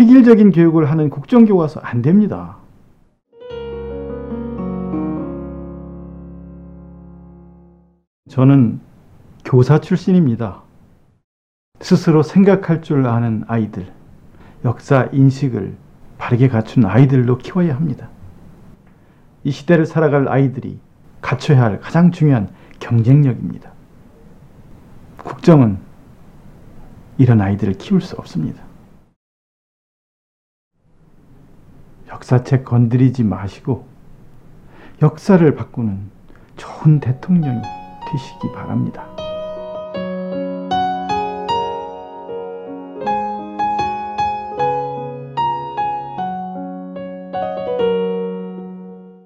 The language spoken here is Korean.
획일적인 교육을 하는 국정교과서 안 됩니다. 저는 교사 출신입니다. 스스로 생각할 줄 아는 아이들, 역사 인식을 바르게 갖춘 아이들로 키워야 합니다. 이 시대를 살아갈 아이들이 갖춰야 할 가장 중요한 경쟁력입니다. 국정은 이런 아이들을 키울 수 없습니다. 역사책 건드리지 마시고 역사를 바꾸는 좋은 대통령이 되시기 바랍니다.